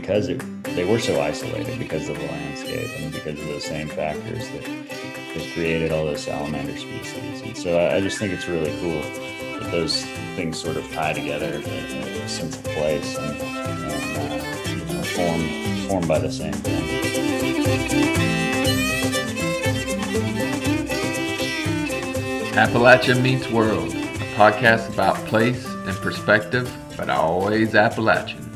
because it, they were so isolated because of the landscape and because of those same factors that, that created all those salamander species. And so I, just think it's really cool that those things sort of tie together, a, a sense of place and, and uh, you know, formed, formed by the same thing. Appalachia Meets World, a podcast about place and perspective, but always Appalachian.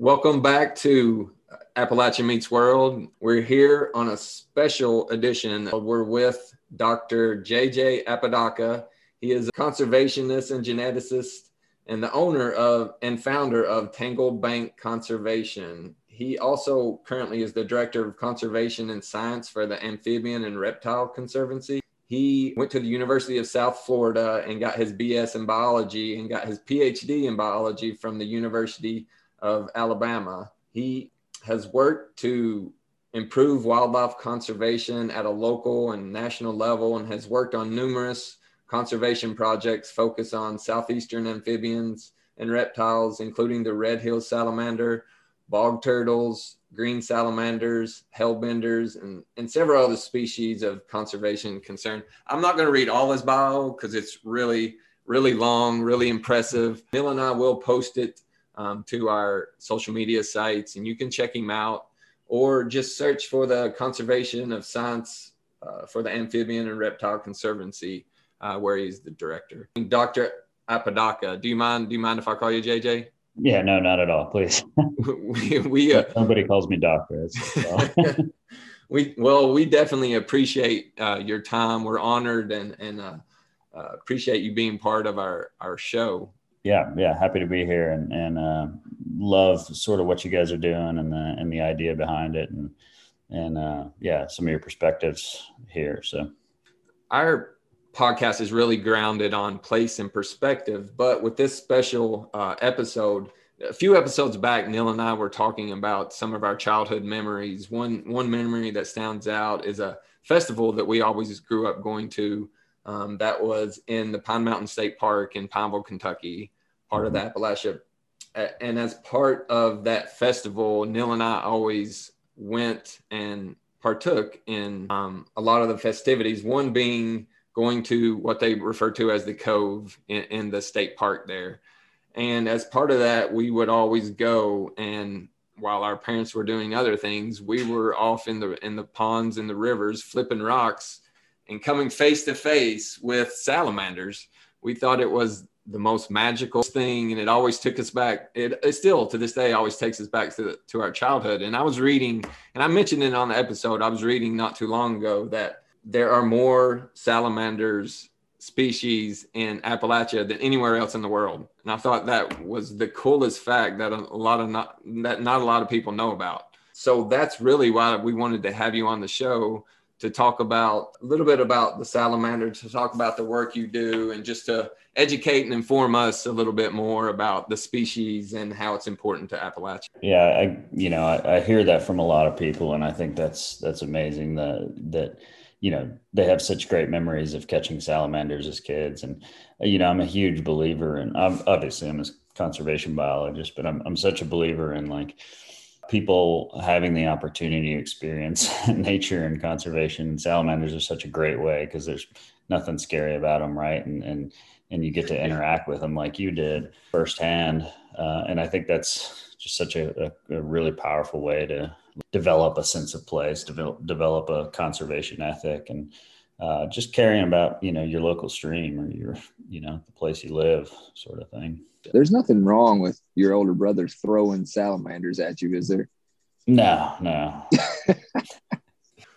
Welcome back to Appalachia Meets World. We're here on a special edition. We're with Dr. JJ Apodaca. He is a conservationist and geneticist and the owner of and founder of Tangle Bank Conservation. He also currently is the director of conservation and science for the Amphibian and Reptile Conservancy. He went to the University of South Florida and got his BS in biology and got his PhD in biology from the University of Alabama. He has worked to improve wildlife conservation at a local and national level and has worked on numerous conservation projects focused on southeastern amphibians and reptiles, including the red hill salamander, bog turtles, green salamanders, hellbenders, and, and several other species of conservation concern. I'm not going to read all his bio because it's really, really long, really impressive. Neil and I will post it um, to our social media sites, and you can check him out or just search for the Conservation of Science uh, for the Amphibian and Reptile Conservancy, uh, where he's the director. Dr. Apodaca, do you mind? Do you mind if I call you JJ? Yeah, no, not at all. Please. we, we uh, nobody calls me doctor. we well, we definitely appreciate uh, your time. We're honored and and uh, uh, appreciate you being part of our our show. Yeah, yeah, happy to be here and and uh, love sort of what you guys are doing and the and the idea behind it and and uh, yeah, some of your perspectives here. So our podcast is really grounded on place and perspective. But with this special uh, episode, a few episodes back, Neil and I were talking about some of our childhood memories. One one memory that stands out is a festival that we always grew up going to. Um, that was in the Pine Mountain State Park in Pineville, Kentucky, part of the mm-hmm. Appalachia. And as part of that festival, Neil and I always went and partook in um, a lot of the festivities. One being going to what they refer to as the cove in, in, the state park there. And as part of that, we would always go and while our parents were doing other things, we were off in the in the ponds and the rivers flipping rocks and coming face to face with salamanders. We thought it was the most magical thing and it always took us back it, it still to this day always takes us back to, the, to our childhood and i was reading and i mentioned it on the episode i was reading not too long ago that there are more salamanders species in Appalachia than anywhere else in the world. And I thought that was the coolest fact that a lot of not that not a lot of people know about. So that's really why we wanted to have you on the show to talk about a little bit about the salamander, to talk about the work you do, and just to educate and inform us a little bit more about the species and how it's important to Appalachia. Yeah, I you know I, I hear that from a lot of people, and I think that's that's amazing that that you know they have such great memories of catching salamanders as kids and you know i'm a huge believer and I'm, obviously i'm a conservation biologist but I'm, I'm such a believer in like people having the opportunity to experience nature and conservation. Salamanders are such a great way because there's nothing scary about them right? And and and you get to interact with them like you did firsthand. Uh, and i think that's just such a, a, a really powerful way to develop a sense of place, develop, develop a conservation ethic, and uh, just caring about you know your local stream or your you know the place you live, sort of thing. There's nothing wrong with your older brother throwing salamanders at you, is there? No, no.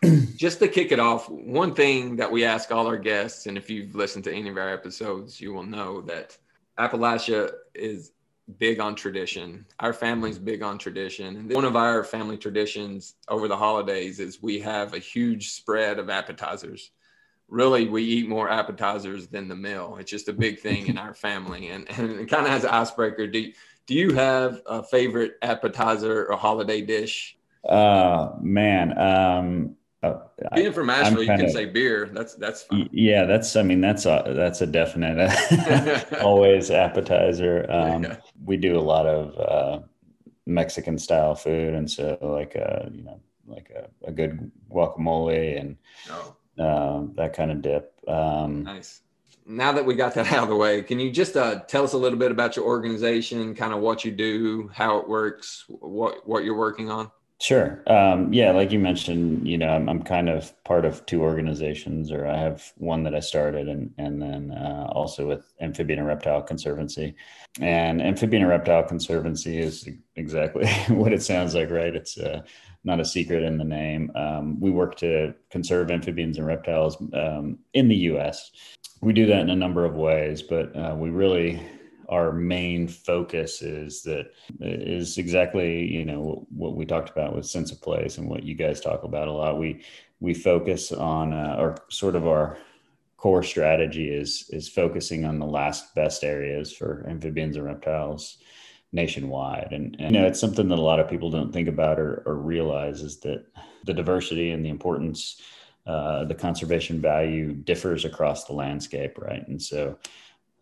just to kick it off, one thing that we ask all our guests, and if you've listened to any of our episodes, you will know that Appalachia is big on tradition. Our family's big on tradition. And one of our family traditions over the holidays is we have a huge spread of appetizers. Really, we eat more appetizers than the meal. It's just a big thing in our family. And, and it kind of has an icebreaker. Do, do you have a favorite appetizer or holiday dish? Uh, man, um, uh, being from Asheville, you can say beer. That's that's fine. Yeah, that's. I mean, that's a that's a definite always appetizer. Um, yeah. We do a lot of uh, Mexican style food, and so like a uh, you know like a, a good guacamole and oh. Uh, that kind of dip. Um, nice. Now that we got that out of the way, can you just uh, tell us a little bit about your organization, kind of what you do, how it works, what what you're working on? Sure. Um, yeah, like you mentioned, you know, I'm, I'm, kind of part of two organizations, or I have one that I started, and and then uh, also with Amphibian and Reptile Conservancy. And Amphibian and Reptile Conservancy is exactly what it sounds like, right? It's uh, not a secret in the name. Um, we work to conserve amphibians and reptiles um, in the U.S. We do that in a number of ways, but uh, we really our main focus is that is exactly you know what we talked about with sense of place and what you guys talk about a lot we we focus on uh, or sort of our core strategy is is focusing on the last best areas for amphibians and reptiles nationwide. And, and you know it's something that a lot of people don't think about or, or realize is that the diversity and the importance uh, the conservation value differs across the landscape right? And so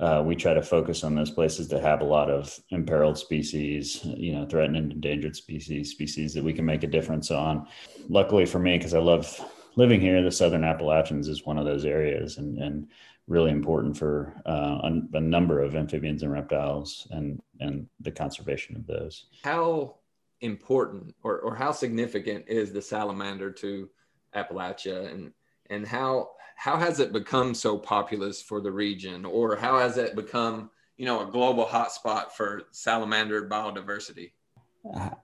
uh, we try to focus on those places that have a lot of imperiled species, you know, threatened and endangered species, species that we can make a difference on. Luckily for me, because I love living here, the Southern Appalachians is one of those areas. And, and really important for uh, a, a number of amphibians and reptiles and, and the conservation of those. How important or, or how significant is the salamander to Appalachia and, and how, how has it become so populous for the region or how has it become you know a global hotspot for salamander biodiversity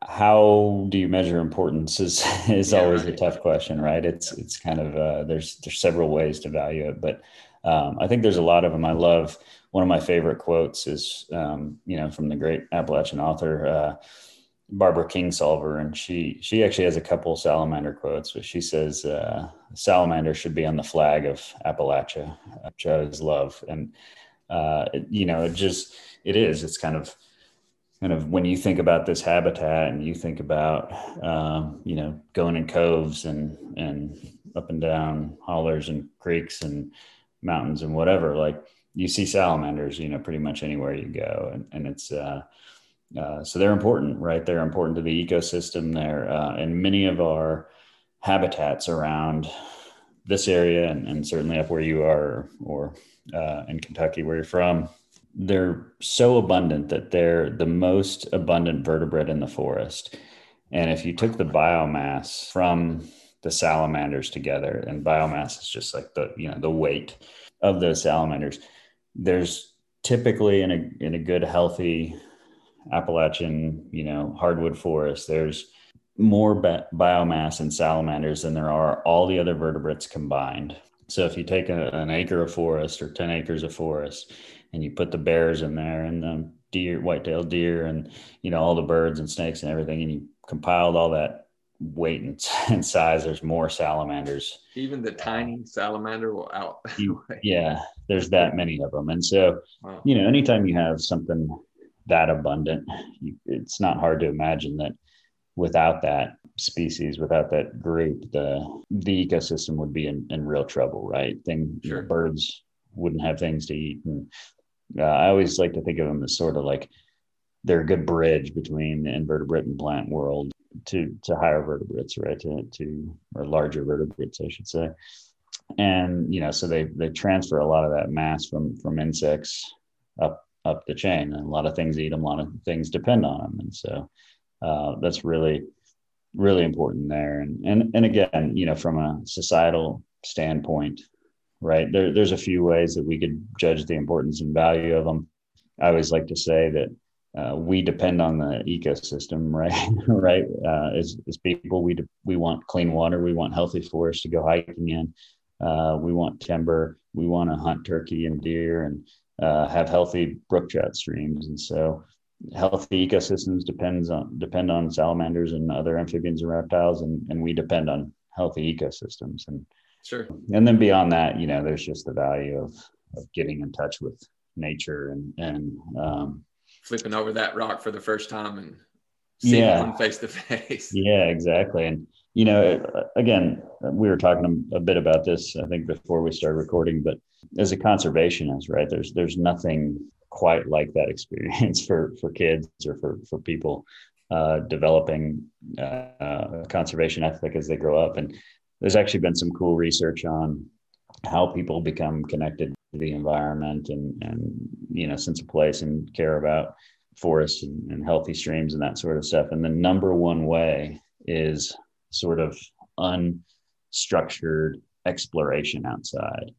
how do you measure importance is is yeah, always right. a tough question right it's it's kind of uh, there's there's several ways to value it but um, i think there's a lot of them i love one of my favorite quotes is um, you know from the great appalachian author uh, Barbara Kingsolver, and she she actually has a couple salamander quotes, but she says uh, salamander should be on the flag of Appalachia, which I always love, and uh, it, you know it just it is. It's kind of kind of when you think about this habitat and you think about um, you know going in coves and and up and down hollers and creeks and mountains and whatever like you see salamanders you know pretty much anywhere you go and, and it's uh, uh, so they're important, right? They're important to the ecosystem there. Uh, and many of our habitats around this area and, and certainly up where you are or uh, in Kentucky, where you're from, they're so abundant that they're the most abundant vertebrate in the forest. And if you took the biomass from the salamanders together, and biomass is just like the you know the weight of those salamanders, there's typically in a in a good healthy Appalachian, you know, hardwood forest, there's more biomass in salamanders than there are all the other vertebrates combined. So if you take a, an acre of forest or 10 acres of forest and you put the bears in there and the deer, white-tailed deer and, you know, all the birds and snakes and everything, and you compiled all that weight and, and size, there's more salamanders. Even the tiny salamander will out. yeah, there's that many of them. And so, wow. you know, anytime you have something that abundant, it's not hard to imagine that without that species, without that group, the the ecosystem would be in, in real trouble, right? Thing sure. birds wouldn't have things to eat, and uh, I always like to think of them as sort of like they're a good bridge between the invertebrate and plant world to to higher vertebrates, right? To to or larger vertebrates, I should say. And you know, so they they transfer a lot of that mass from from insects up up the chain. And a lot of things eat them, a lot of things depend on them. And so uh, that's really, really important there. And, and, and again, you know, from a societal standpoint, right, there, there's a few ways that we could judge the importance and value of them. I always like to say that uh, we depend on the ecosystem, right? right? Uh, as, as people, we, de- we want clean water, we want healthy forests to go hiking in. Uh, we want timber. We want to hunt turkey and deer and uh, have healthy brook trout streams. And so healthy ecosystems depends on depend on salamanders and other amphibians and reptiles and, and we depend on healthy ecosystems and sure and then beyond that you know there's just the value of of getting in touch with nature and and um, flipping over that rock for the first time and seeing yeah. one face to face yeah exactly and you know again we were talking a bit about this, I think, before we started recording. But as a conservationist, right, there's there's nothing quite like that experience for for kids or for for people uh, developing uh, conservation ethic as they grow up. And there's actually been some cool research on how people become connected the environment and and you know sense of place and care about forests and, and healthy streams and that sort of stuff. And the number one way is sort of unstructured exploration outside.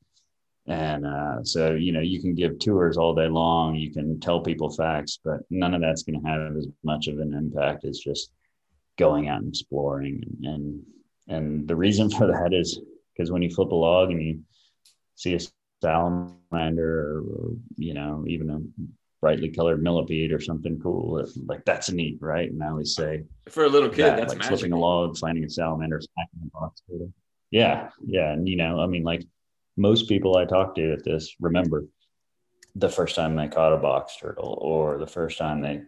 And uh, so, you know, you can give tours all day long, you can tell people facts, but none of that's going to have as much of an impact as just going out and exploring. And and the reason for that is because when you flip a log and you see a salamander or, you know even a brightly colored millipede or something cool. Like that's neat, right? And I always say for a little kid, that, that's like magical. flipping a log, finding a salamander, smacking a box turtle. Yeah, yeah, and you know, I mean, like most people I talk to at this remember the first time they caught a box turtle, or the first time they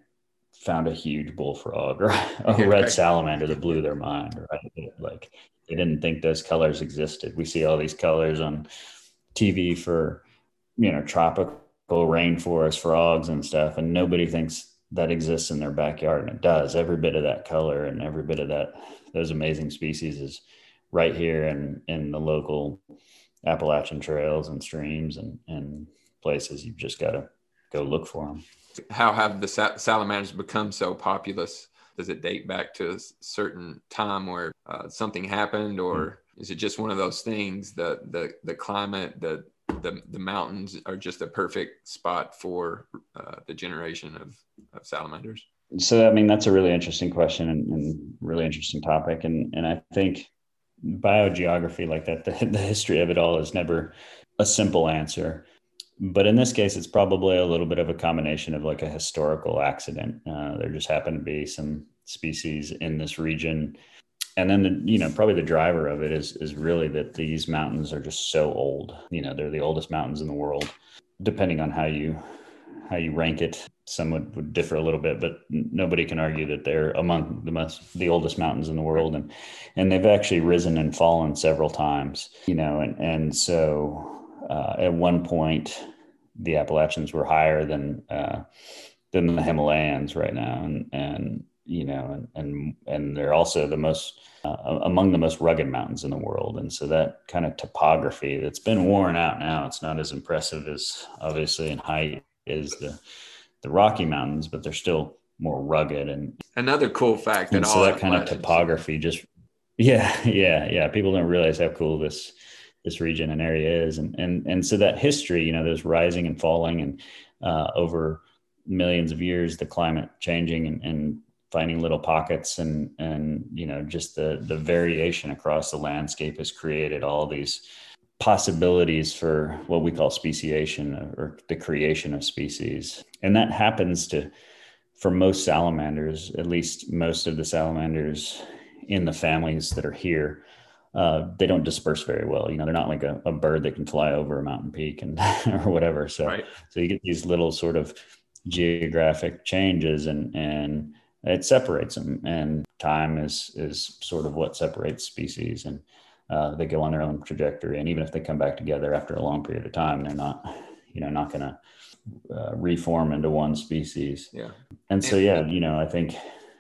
found a huge bullfrog, or a red right. salamander that blew their mind, right? Like they didn't think those colors existed. We see all these colors on TV for you know tropical rainforest frogs and stuff, and nobody thinks that exists in their backyard, and it does. Every bit of that color and every bit of that those amazing species is right here in in the local Appalachian trails and streams and and places. You've just got to go look for them. How have the salamanders become so populous? Does it date back to a certain time where uh, something happened, or mm. Is it just one of those things? The the the climate, the the, the mountains are just a perfect spot for uh, the generation of, of salamanders? So, I mean, that's a really interesting question and, and really interesting topic. And, and I think biogeography like that, the, the history of it all is never a simple answer. But in this case, it's probably a little bit of a combination of like a historical accident. Uh, there just happened to be some species in this region and then the, you know probably the driver of it is is really that these mountains are just so old. You know they're the oldest mountains in the world. Depending on how you how you rank it some would, would differ a little bit but nobody can argue that they're among the most the oldest mountains in the world. And and they've actually risen and fallen several times you know and and so uh, at one point the appalachians were higher than uh, than the himalayas right now. And and you know, and and and they're also the most uh, among the most rugged mountains in the world. And so that kind of topography that's been worn out now. It's not as impressive as obviously in height is the the Rocky Mountains, but they're still more rugged. And another cool fact that so that kind of topography just yeah yeah yeah people don't realize how cool this this region and area is and and and so that history you know there's rising and falling and uh, over millions of years the climate changing and, and finding little pockets and and you know just the the variation across the landscape has created all these possibilities for what we call speciation or the creation of species. And that happens to for most salamanders at least most of the salamanders in the families that are here uh, they don't disperse very well. You know they're not like a, a bird that can fly over a mountain peak and or whatever. So right. so you get these little sort of geographic changes and and it separates them and time is is sort of what separates species and uh, they go on their own trajectory and even if they come back together after a long period of time they're not you know not going to uh, reform into one species. Yeah. And so yeah you know i think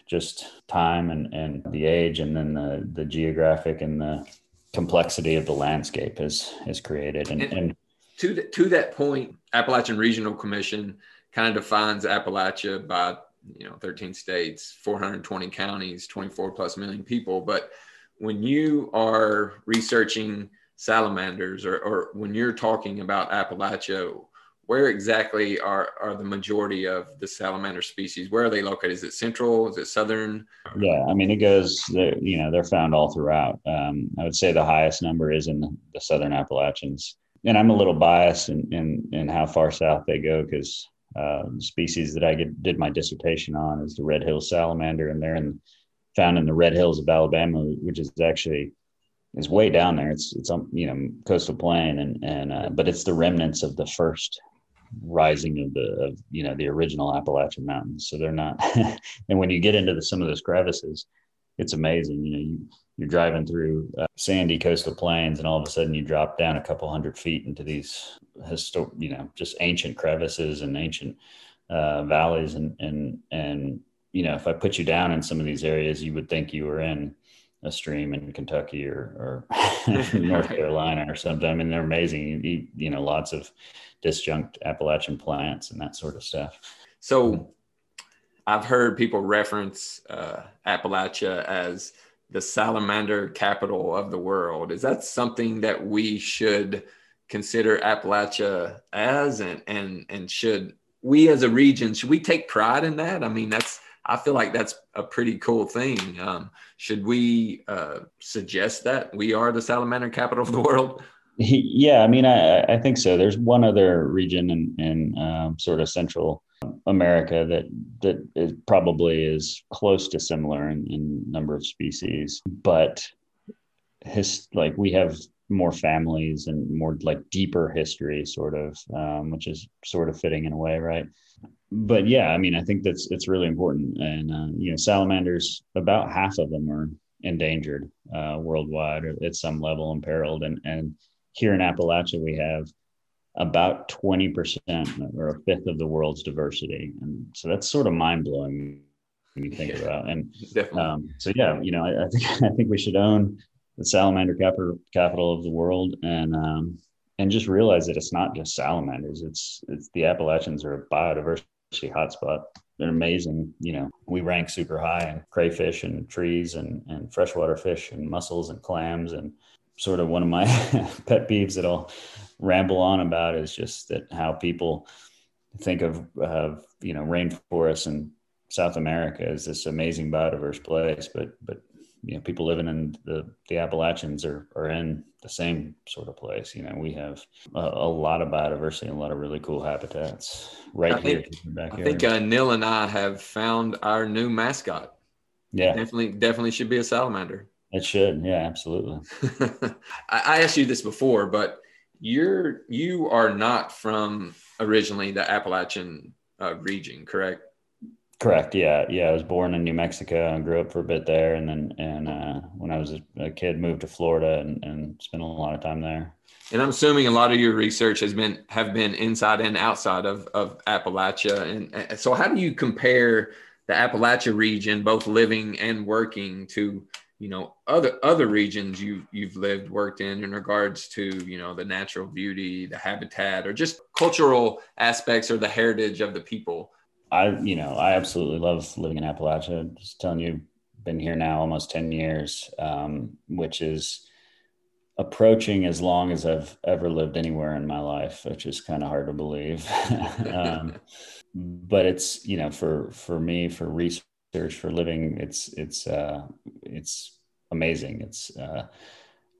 just time and and the age and then the the geographic and the complexity of the landscape has is created and, and, and to the, to that point appalachian regional commission kind of defines appalachia by you know 13 states 420 counties 24 plus million people. But when you are researching salamanders or, or when you're talking about appalachia where exactly are, are the majority of the salamander species? Where are they located? Is it central? Is it southern? Yeah i mean it goes you know they're found all throughout. Um, i would say the highest number is in the southern appalachians. And i'm a little biased in in, in how far south they go because uh, species that I get, did my dissertation on is the red hill salamander, and they're in, found in the red hills of Alabama, which is actually is way down there. It's it's on you know coastal plain, and and uh, but it's the remnants of the first rising of the of you know the original Appalachian Mountains. So they're not. and when you get into the, some of those crevices, it's amazing. You know, you you're driving through uh, sandy coastal plains and all of a sudden you drop down a couple hundred feet into these historic you know just ancient crevices and ancient uh, valleys and and and you know if i put you down in some of these areas you would think you were in a stream in kentucky or, or north carolina or something. I mean they're amazing. You, you, you know lots of disjunct appalachian plants and that sort of stuff. So i've heard people reference uh, appalachia as the salamander capital of the world. Is that something that we should consider Appalachia as, and and and should we as a region should we take pride in that? I mean, that's I feel like that's a pretty cool thing. Um, should we uh, suggest that we are the salamander capital of the world? Yeah, I mean, I, I think so. There's one other region in, in um, sort of central America that that is probably is close to similar in, in number of species, but his like we have more families and more like deeper history, sort of, um, which is sort of fitting in a way, right? But yeah, I mean, I think that's it's really important, and uh, you know, salamanders about half of them are endangered uh, worldwide or at some level imperiled, and and here in Appalachia we have about 20% or a fifth of the world's diversity. And so that's sort of mind blowing when you think yeah, about it. And um, so, yeah, you know, I, I, think, I think we should own the salamander capital, capital of the world and, um, and just realize that it's not just salamanders. It's, it's the Appalachians are a biodiversity hotspot. They're amazing. You know, we rank super high in crayfish and trees and, and freshwater fish and mussels and clams and sort of one of my pet peeves that I'll ramble on about is just that how people think of, of you know rainforests and South America as this amazing biodiverse place, but but you know people living in the the Appalachians are are in the same sort of place. You know, we have a, a lot of biodiversity and a lot of really cool habitats right I here. Think, I think uh, Neil and I have found our new mascot. Yeah, definitely definitely should be a salamander. It should, yeah, absolutely. I asked you this before, but you're you are not from originally the Appalachian uh, region, correct? Correct. Yeah, yeah. I was born in New Mexico and grew up for a bit there, and then and uh, when I was a, kid, moved to Florida and, and spent a lot of time there. And I'm assuming a lot of your research has been have been inside and outside of of Appalachia. And, and so, how do you compare the Appalachia region, both living and working, to you know other other regions you've you've lived worked in in regards to you know the natural beauty the habitat or just cultural aspects or the heritage of the people? I you know i absolutely love living in appalachia. Just telling you been here now almost 10 years um, which is approaching as long as i've ever lived anywhere in my life which is kind of hard to believe. Um, but it's you know for for me for research for living it's it's uh it's amazing. It's uh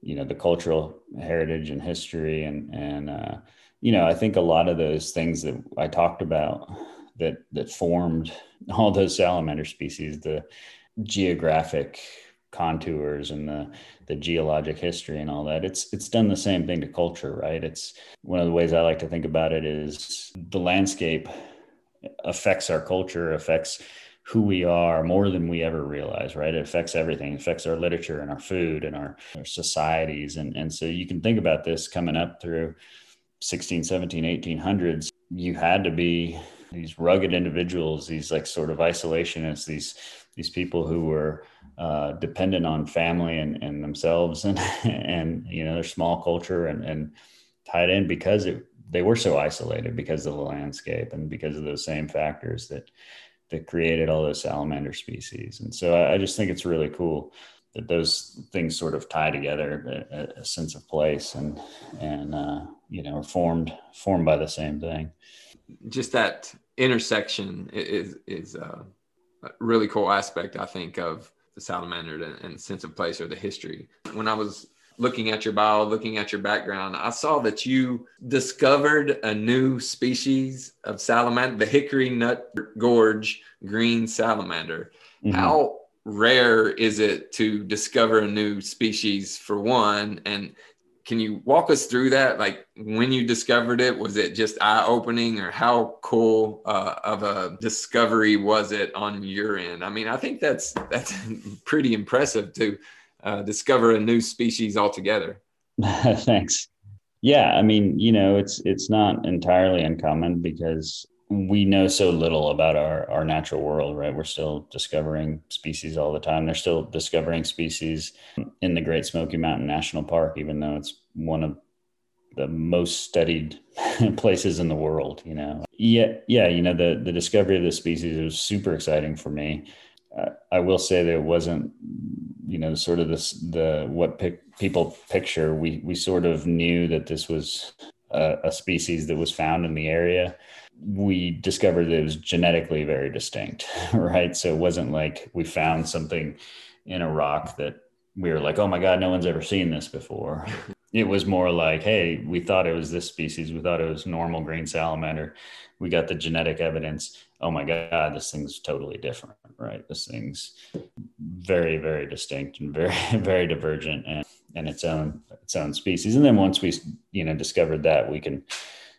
you know the cultural heritage and history and and uh you know i think a lot of those things that i talked about that that formed all those salamander species the geographic contours and the the geologic history and all that it's it's done the same thing to culture right? It's one of the ways i like to think about it is the landscape affects our culture affects who we are more than we ever realize, right? It affects everything. It affects our literature and our food and our, our societies. And, and so you can think about this coming up through 16, 17, 1800s. You had to be these rugged individuals, these like sort of isolationists, these these people who were uh, dependent on family and, and themselves and and you know their small culture and, and tied in because it, they were so isolated because of the landscape and because of those same factors that that created all those salamander species. And so I, just think it's really cool that those things sort of tie together a, a sense of place and and uh, you know are formed formed by the same thing. Just that intersection is is a really cool aspect I think of the salamander and, and sense of place or the history. When I was looking at your bio, looking at your background, I saw that you discovered a new species of salamander, the hickory nut gorge green salamander. Mm-hmm. How rare is it to discover a new species for one? And can you walk us through that? Like when you discovered it, was it just eye opening or how cool uh, of a discovery was it on your end? I mean, I think that's, that's pretty impressive to uh, discover a new species altogether. Thanks. Yeah, I mean, you know, it's it's not entirely uncommon because we know so little about our our natural world, right? We're still discovering species all the time. They're still discovering species in the Great Smoky Mountain National Park, even though it's one of the most studied places in the world. You know, yeah, yeah. You know, the the discovery of this species was super exciting for me. I will say it wasn't, you know, sort of this the what people picture. We we sort of knew that this was a, a species that was found in the area. We discovered that it was genetically very distinct, right? So it wasn't like we found something in a rock that we were like, oh my God, no one's ever seen this before. It was more like, hey, we thought it was this species. We thought it was normal green salamander. We got the genetic evidence. Oh my God, this thing's totally different, right? This thing's very, very distinct and very, very divergent and, and its own its own species. And then once we, you know, discovered that, we can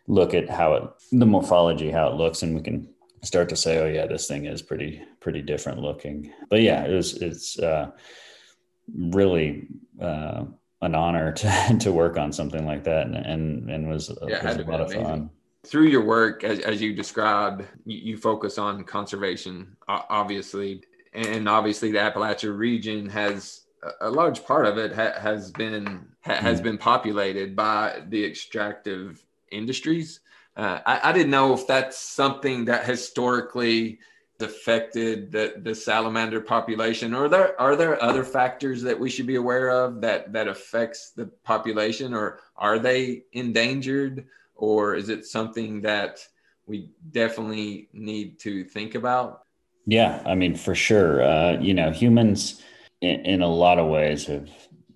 look at how it the morphology, how it looks, and we can start to say, oh yeah, this thing is pretty, pretty different looking. But yeah, it was it's uh really uh, an honor to to work on something like that, and and, and was, yeah, was a lot of amazing. fun. Through your work, as, as you described, you, you focus on conservation, obviously, and obviously the Appalachia region has a large part of it ha- has been ha- has mm. been populated by the extractive industries. Uh, I, I, didn't know if that's something that historically affected the, the salamander population or are there are there other factors that we should be aware of that that affects the population or are they endangered or is it something that we definitely need to think about yeah i mean for sure uh, you know humans in, in, a lot of ways have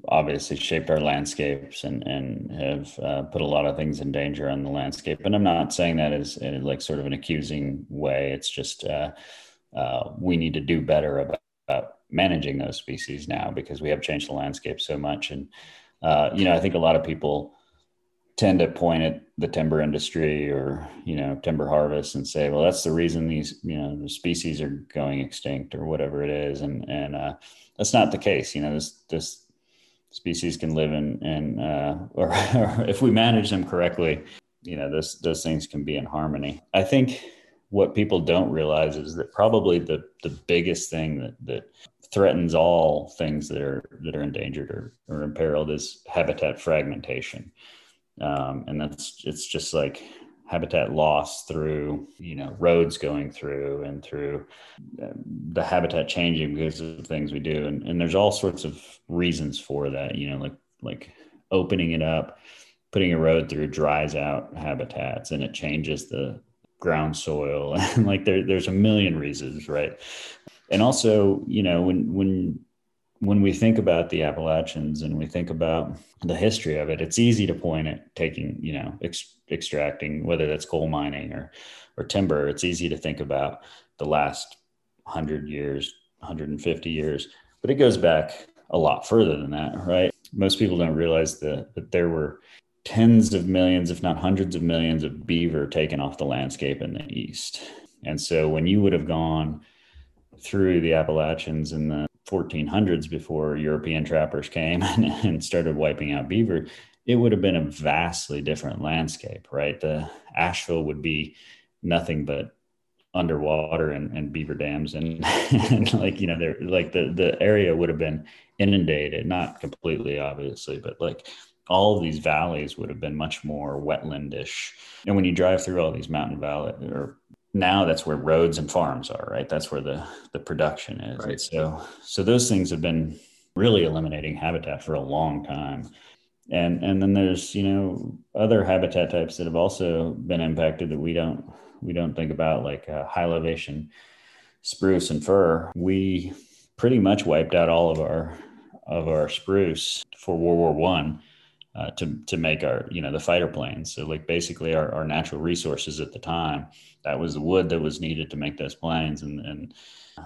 obviously shaped our landscapes and and have uh, put a lot of things in danger on the landscape. And I'm not saying that as, in like sort of an accusing way. It's just uh, uh, we need to do better about, about, managing those species now because we have changed the landscape so much. And uh, you know, I think a lot of people tend to point at the timber industry or you know timber harvest and say well that's the reason these you know the species are going extinct or whatever it is and and uh, that's not the case you know this this species can live in, in uh, or, or, if we manage them correctly, you know, those, those things can be in harmony. I think what people don't realize is that probably the, the biggest thing that, that threatens all things that are, that are endangered or, or imperiled is habitat fragmentation. Um, and that's, it's just like habitat loss through you know roads going through and through uh, the habitat changing because of things we do. And, and there's all sorts of reasons for that you know like like opening it up putting a road through dries out habitats and it changes the ground soil. And like there, there's a million reasons right? And also you know when when when we think about the Appalachians and we think about the history of it, it's easy to point at taking, you know, ex- extracting, whether that's coal mining or, or timber. It's easy to think about the last 100 years, 150 years, but it goes back a lot further than that, right? Most people don't realize that, that there were tens of millions, if not hundreds of millions, of beaver taken off the landscape in the East. And so when you would have gone through the Appalachians in the 1400s before European trappers came and, and started wiping out beaver, it would have been a vastly different landscape, right? The Asheville would be nothing but underwater and, and beaver dams and, and like you know they're like the the area would have been inundated not completely obviously but like all these valleys would have been much more wetlandish and when you drive through all these mountain valley or now that's where roads and farms are, right? That's where the the production is. Right. so so those things have been really eliminating habitat for a long time. And and then there's, you know, other habitat types that have also been impacted that we don't we don't think about like uh, high elevation spruce and fir. We pretty much wiped out all of our of our spruce for World War One uh, to to make our you know the fighter planes. So like basically our, our natural resources at the time that was the wood that was needed to make those planes, and and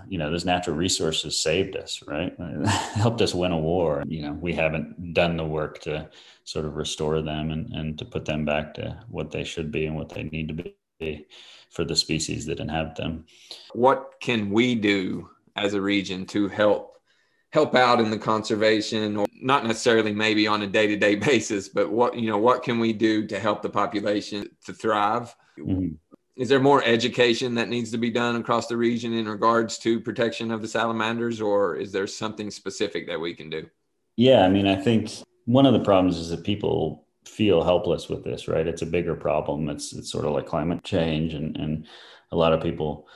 you know those natural resources saved us, right? helped us win a war. You know we haven't done the work to sort of restore them and and to put them back to what they should be and what they need to be for the species that inhabit them. What can we do as a region to help help out in the conservation or not necessarily maybe on a day-to-day basis but what you know what can we do to help the population to thrive? Mm-hmm. is there more education that needs to be done across the region in regards to protection of the salamanders or is there something specific that we can do? Yeah i mean i think one of the problems is that people feel helpless with this right? It's a bigger problem. It's it's sort of like climate change and and a lot of people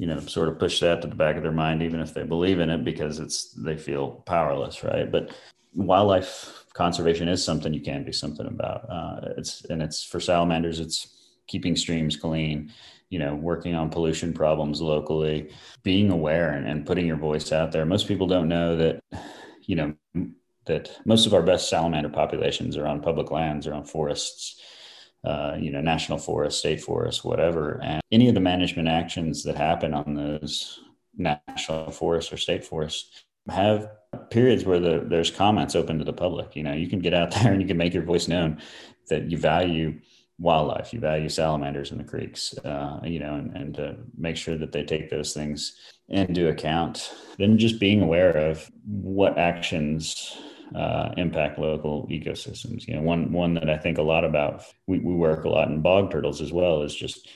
you know sort of push that to the back of their mind even if they believe in it because it's they feel powerless right? But wildlife conservation is something you can do something about. Uh, it's and it's for salamanders it's keeping streams clean you know working on pollution problems locally being aware and, and putting your voice out there. Most people don't know that you know that most of our best salamander populations are on public lands or on forests uh, you know, national forest, state forest, whatever. And any of the management actions that happen on those national forests or state forests have periods where the, there's comments open to the public. You know, you can get out there and you can make your voice known that you value wildlife, you value salamanders in the creeks, uh, you know, and, and to make sure that they take those things into account. Then just being aware of what actions uh, impact local ecosystems. You know, one one that I think a lot about. We, we work a lot in bog turtles as well. Is just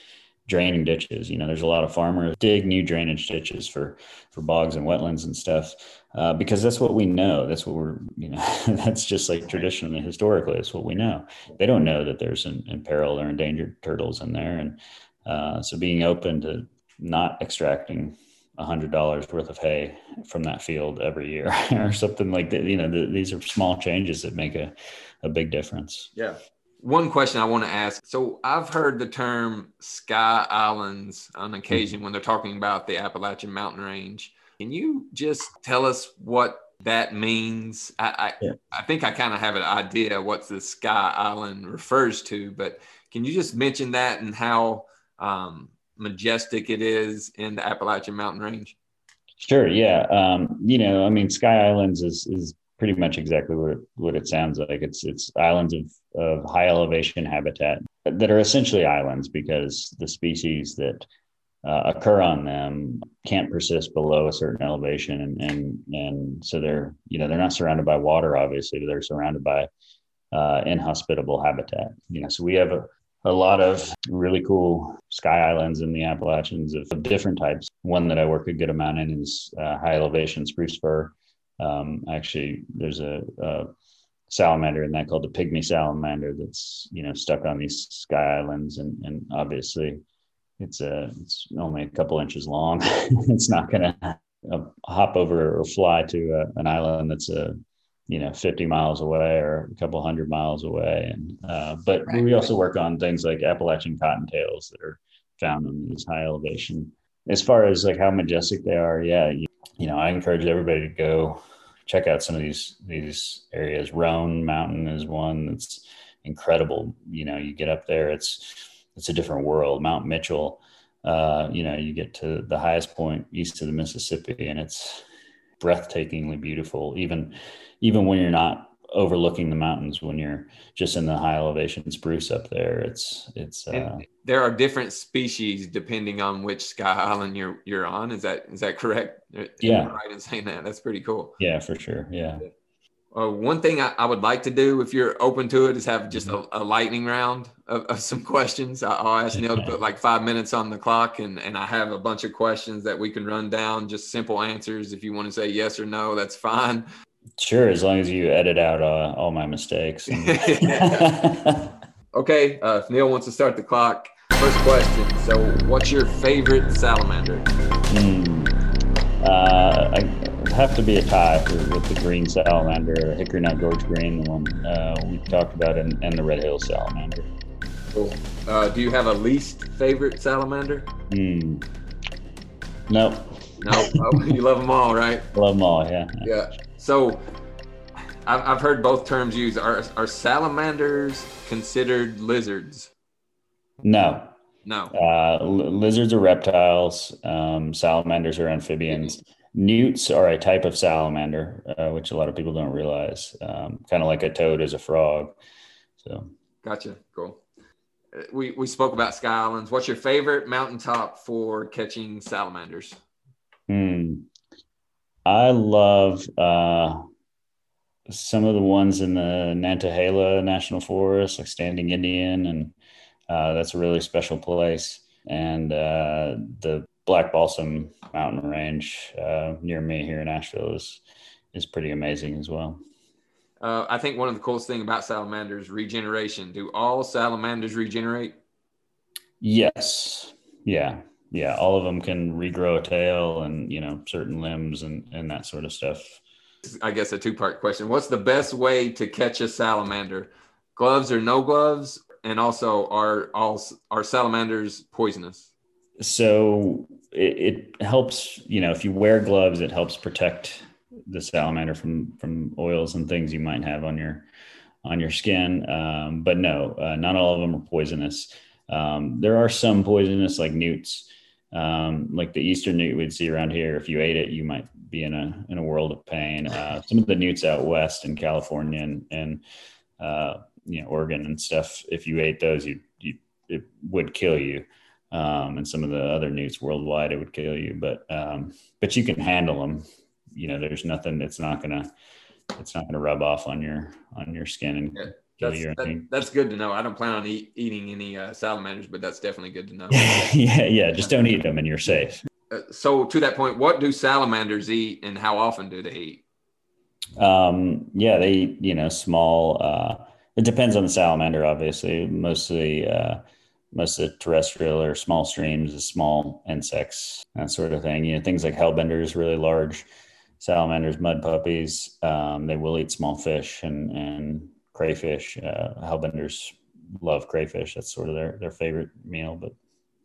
draining ditches. You know, there's a lot of farmers dig new drainage ditches for for bogs and wetlands and stuff uh, because that's what we know. That's what we're you know that's just like traditionally historically it's what we know. They don't know that there's an imperiled or endangered turtles in there, and uh, so being open to not extracting hundred dollars worth of hay from that field every year or something like that. You know, the, these are small changes that make a, a big difference. Yeah. One question I want to ask. So I've heard the term sky islands on occasion mm-hmm. when they're talking about the Appalachian mountain range. Can you just tell us what that means? I I, yeah. I think I kind of have an idea what the sky island refers to, but can you just mention that and how um, majestic it is in the Appalachian Mountain Range? Sure. Yeah. Um, you know, I mean, Sky Islands is is pretty much exactly what it, what it sounds like. It's it's islands of of high elevation habitat that are essentially islands because the species that uh, occur on them can't persist below a certain elevation and and and so they're you know they're not surrounded by water obviously but they're surrounded by uh, inhospitable habitat you know so we have a, a lot of really cool sky islands in the Appalachians of, of different types. One that I work a good amount in is uh, high elevation spruce fir. Um, actually, there's a, a, salamander in that called the pygmy salamander that's you know stuck on these sky islands, and, and obviously it's a it's only a couple inches long. it's not to uh, hop over or fly to uh, an island that's a you know 50 miles away or a couple hundred miles away. And uh, but right. we also work on things like appalachian cottontails that are found on these high elevation. As far as like how majestic they are yeah you, you know i encourage everybody to go check out some of these these areas. Roan mountain is one that's incredible. You know you get up there it's it's a different world. Mount mitchell uh, you know you get to the highest point east of the mississippi and it's breathtakingly beautiful even even when you're not overlooking the mountains when you're just in the high elevation spruce up there it's it's uh, there are different species depending on which sky island you're you're on. Is that is that correct? Yeah. right in saying that? That's pretty cool. Yeah for sure. Yeah uh, one thing I, I, would like to do if you're open to it is have just a, a lightning round of, of, some questions i'll ask neil to put like five minutes on the clock and and i have a bunch of questions that we can run down just simple answers if you want to say yes or no that's fine Sure, as long as you edit out uh, all my mistakes. okay, uh, if Neil wants to start the clock, first question. So, what's your favorite salamander? Mm, uh, I have to be a tie with the green salamander, hickory nut gorge green, the one uh, we talked about, and, and the red hill salamander. Cool. Uh, do you have a least favorite salamander? Mm. Nope. No, oh, you love them all, right? Love them all, yeah. Yeah. So I've, I've heard both terms used. Are, are salamanders considered lizards? No. No. Uh, lizards are reptiles. Um, salamanders are amphibians. Newts are a type of salamander, uh, which a lot of people don't realize. Um, kind of like a toad is a frog. So. Gotcha. Cool. Uh, we, we spoke about Sky Islands. What's your favorite mountaintop for catching salamanders? Hmm. I love uh, some of the ones in the Nantahala National Forest, like Standing Indian, and uh, that's a really special place. And uh, the Black Balsam Mountain Range uh, near me here in Asheville is is pretty amazing as well. Uh, I think one of the coolest thing about salamanders regeneration. Do all salamanders regenerate? Yes. Yeah. Yeah. All of them can regrow a tail and you know certain limbs and and that sort of stuff. I guess a two part question. What's the best way to catch a salamander? Gloves or no gloves? And also, are all are salamanders poisonous? So it, it helps. You know, if you wear gloves, it helps protect the salamander from from oils and things you might have on your on your skin. Um, but no, uh, not all of them are poisonous. Um, there are some poisonous, like newts, um, like the eastern newt we'd see around here. If you ate it, you might be in a in a world of pain. Uh, some of the newts out west in California and, and uh, you know Oregon and stuff. If you ate those, you you it would kill you. Um, and some of the other newts worldwide, it would kill you. But um, but you can handle them you know, there's nothing that's not gonna it's not gonna rub off on your on your skin and yeah, that's, that, that's good to know. I don't plan on eat, eating any uh, salamanders, but that's definitely good to know. yeah, yeah, just don't eat them and you're safe. Uh, so to that point, what do salamanders eat and how often do they eat? Um, yeah, they eat, you know, small, uh, it depends on the salamander, obviously, mostly, uh, most of the terrestrial or small streams is small insects, that sort of thing. You know, things like hellbenders, really large salamanders, mud puppies. Um, they will eat small fish and, and crayfish. Uh, hellbenders love crayfish. That's sort of their, their favorite meal. But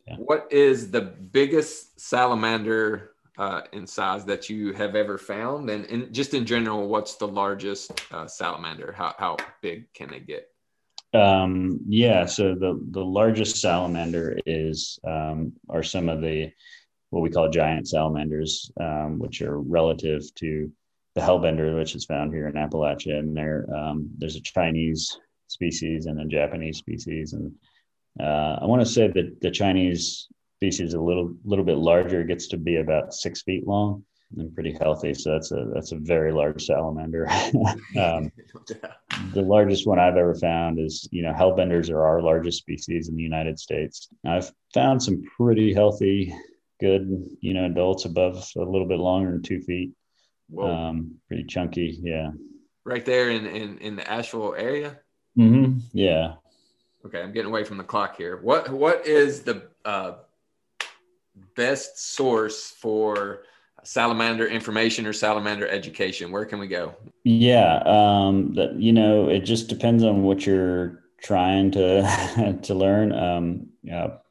yeah. What is the biggest salamander uh, in size that you have ever found? And, and just in general, what's the largest uh, salamander? How, how big can they get? Um, yeah, so the, the largest salamander is um, are some of the what we call giant salamanders, um, which are relative to the hellbender, which is found here in Appalachia. And there, um, there's a Chinese species and a Japanese species. And uh, I want to say that the Chinese species a little little bit larger, it gets to be about six feet long and pretty healthy. So that's a that's a very large salamander. um, the largest one I've ever found is you know hellbenders are our largest species in the United States. I've found some pretty healthy good, you know, adults above a little bit longer than two feet. Um, pretty chunky. Yeah. Right there in, in, in the Asheville area. Mm-hmm. Yeah. Okay. I'm getting away from the clock here. What, what is the uh, best source for salamander information or salamander education? Where can we go? Yeah. Um, that, you know, it just depends on what you're trying to, to learn. Um,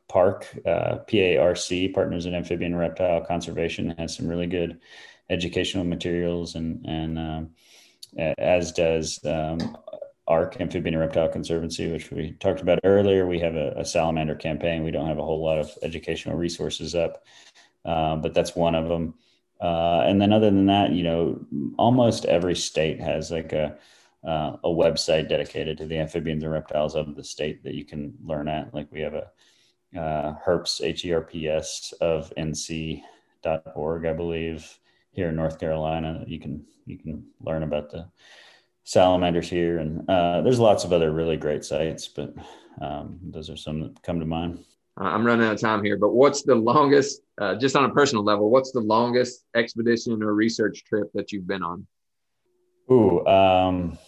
Park, uh, PARC, Partners in Amphibian Reptile Conservation, has some really good educational materials, and and um, as does um, ARC, Amphibian and Reptile Conservancy, which we talked about earlier. We have a, a salamander campaign. We don't have a whole lot of educational resources up, uh, but that's one of them. Uh, and then other than that, you know, almost every state has like a uh, a website dedicated to the amphibians and reptiles of the state that you can learn at. Like we have a uh, herps h-e-r-p-s of nc.org i believe here in north carolina. You can you can learn about the salamanders here. And uh, there's lots of other really great sites but um, those are some that come to mind i'm running out of time here but what's the longest uh, just on a personal level what's the longest expedition or research trip that you've been on Ooh, um,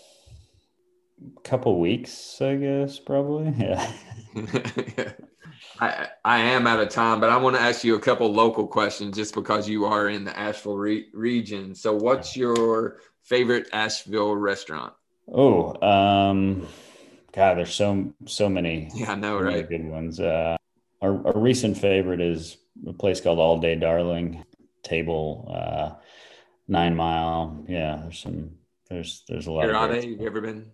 couple weeks i guess probably yeah I, I am out of time, but I want to ask you a couple local questions just because you are in the Asheville re- region. So, what's your favorite Asheville restaurant? Oh, um, God, there's so so many. Yeah, I know, really right? Good ones. Uh, our, our recent favorite is a place called All Day Darling Table, uh, Nine Mile. Yeah, there's some. There's there's a lot. Of Cúrate, you ever been?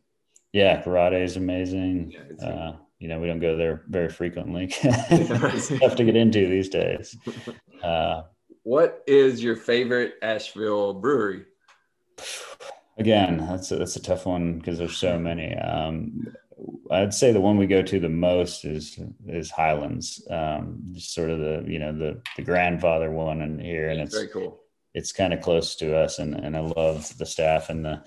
Yeah, Cúrate is amazing. Yeah, uh, you know, we don't go there very frequently. it's tough to get into these days. Uh, what is your favorite Asheville brewery? Again, that's a, that's a tough one because there's so many. Um, I'd say the one we go to the most is is Highlands. Um, just sort of the you know the the grandfather one in here, and it's very cool. it's kind of close to us, and and I love the staff and the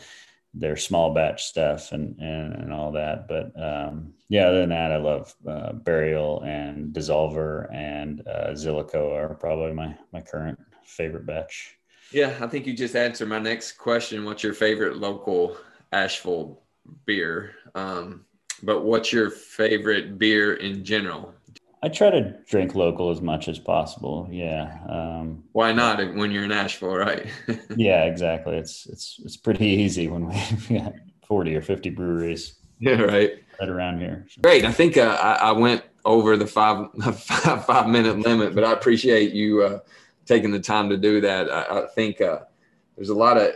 their small batch stuff and and, and all that. But um, yeah, other than that, I love uh, Burial and Dissolver and uh, Zillicoah are probably my my current favorite batch. Yeah, I think you just answered my next question. What's your favorite local Asheville beer? Um, but what's your favorite beer in general? I try to drink local as much as possible. Yeah. Um, Why not when you're in Asheville, right? yeah, exactly. It's it's it's pretty easy when we got forty or fifty breweries. Yeah, right. Right around here. So. Great. I think uh, I, I, went over the five, five five minute limit, but I appreciate you uh, taking the time to do that. I, I think uh, there's a lot of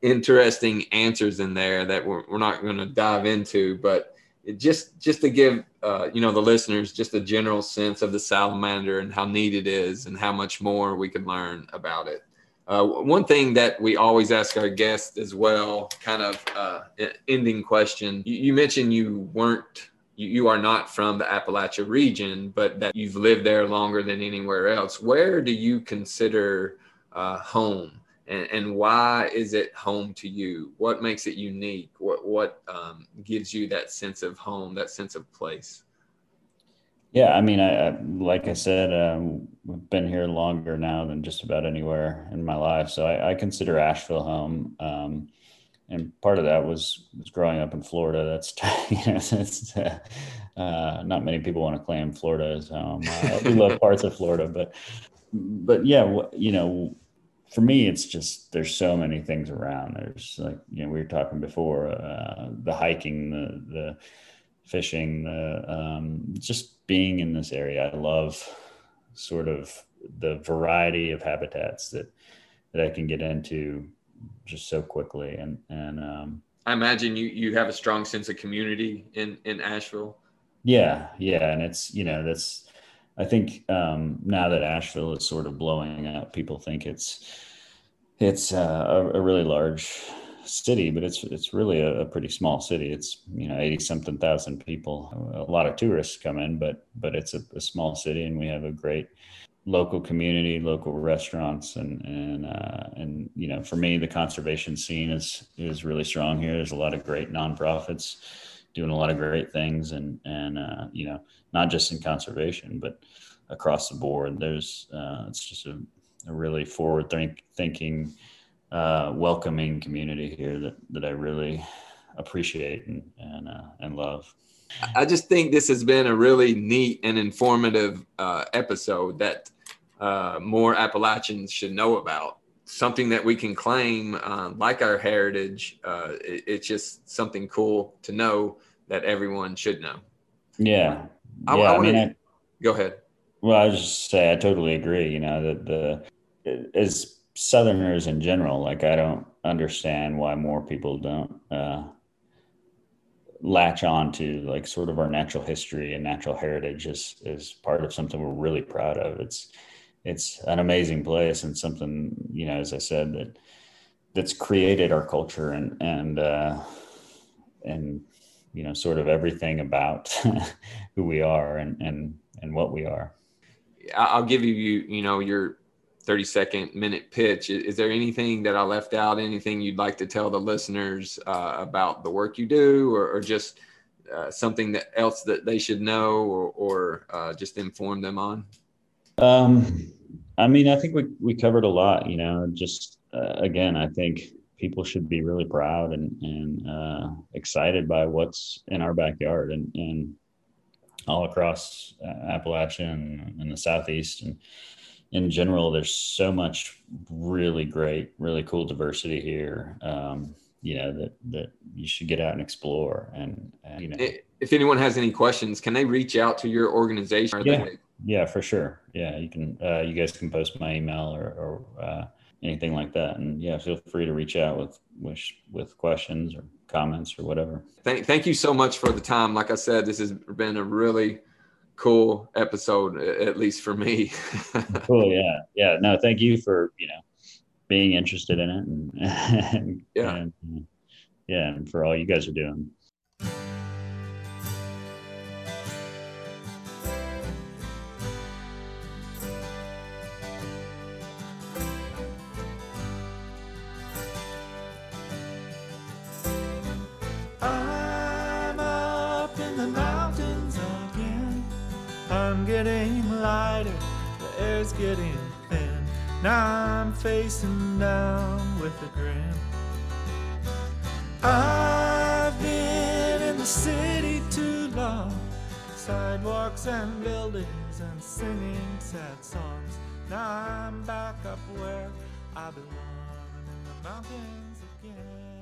interesting answers in there that we're, we're not going to dive into, but just just to give uh, you know the listeners just a general sense of the salamander and how neat it is and how much more we can learn about it. Uh, one thing that we always ask our guests as well, kind of uh, ending question. You, you mentioned you weren't, you, you, are not from the Appalachia region, but that you've lived there longer than anywhere else. Where do you consider uh, home? And, and why is it home to you? What makes it unique? What what um, gives you that sense of home, that sense of place? Yeah, I mean, I, I like I said, um, I've been here longer now than just about anywhere in my life, so I, I consider Asheville home. Um, and part of that was was growing up in Florida. That's you know, it's, uh, uh, not many people want to claim Florida as home. Uh, we love parts of Florida, but but yeah, you know, for me, it's just there's so many things around. There's like you know we were talking before uh, the hiking, the the fishing, the um, just being in this area. I love sort of the variety of habitats that that I can get into just so quickly and and um, I imagine you you have a strong sense of community in in Asheville. Yeah, yeah, and it's you know that's I think um, now that Asheville is sort of blowing up, people think it's it's uh, a, a, really large city, but it's it's really a, a, pretty small city. It's you know eighty something thousand people. A lot of tourists come in, but but it's a, a small city, and we have a great local community, local restaurants, and and uh, and you know for me the conservation scene is is really strong here. There's a lot of great nonprofits doing a lot of great things, and and uh, you know not just in conservation, but across the board. There's uh, it's just a, a really forward think, thinking, uh, welcoming community here that that I really appreciate and and uh, and love. I just think this has been a really neat and informative uh, episode that uh, more Appalachians should know about. Something that we can claim, uh, like our heritage. It, it's just something cool to know that everyone should know. Yeah, I, yeah, I, I mean, I, go ahead. Well, I was just say I totally agree. You know that the as Southerners in general, like I don't understand why more people don't uh, latch on to like sort of our natural history and natural heritage is is part of something we're really proud of. It's it's an amazing place and something you know, as I said that that's created our culture and and uh, and you know sort of everything about who we are and and and what we are. I'll give you you know your 30 second minute pitch. Is there anything that i left out? Anything you'd like to tell the listeners uh, about the work you do or, or just uh, something that else that they should know or, or uh, just inform them on um i mean i think we, we covered a lot you know just uh, again i think people should be really proud and, and uh, excited by what's in our backyard and, and all across uh, Appalachia and, and the Southeast. And in general, there's so much really great, really cool diversity here. Um, you know that that you should get out and explore and, and, you know if anyone has any questions can they reach out to your organization yeah, yeah for sure yeah you can uh, you guys can post my email or, or uh, anything like that. And yeah, feel free to reach out with with with questions or comments or whatever. Thank thank you so much for the time. Like I said, this has been a really cool episode, at least for me. cool. Yeah. Yeah. No, thank you for you know being interested in it and, and yeah. And, yeah, and for all you guys are doing. Facing down with a grin. I've been in the city too long, sidewalks and buildings and singing sad songs. Now I'm back up where I belong in the mountains again.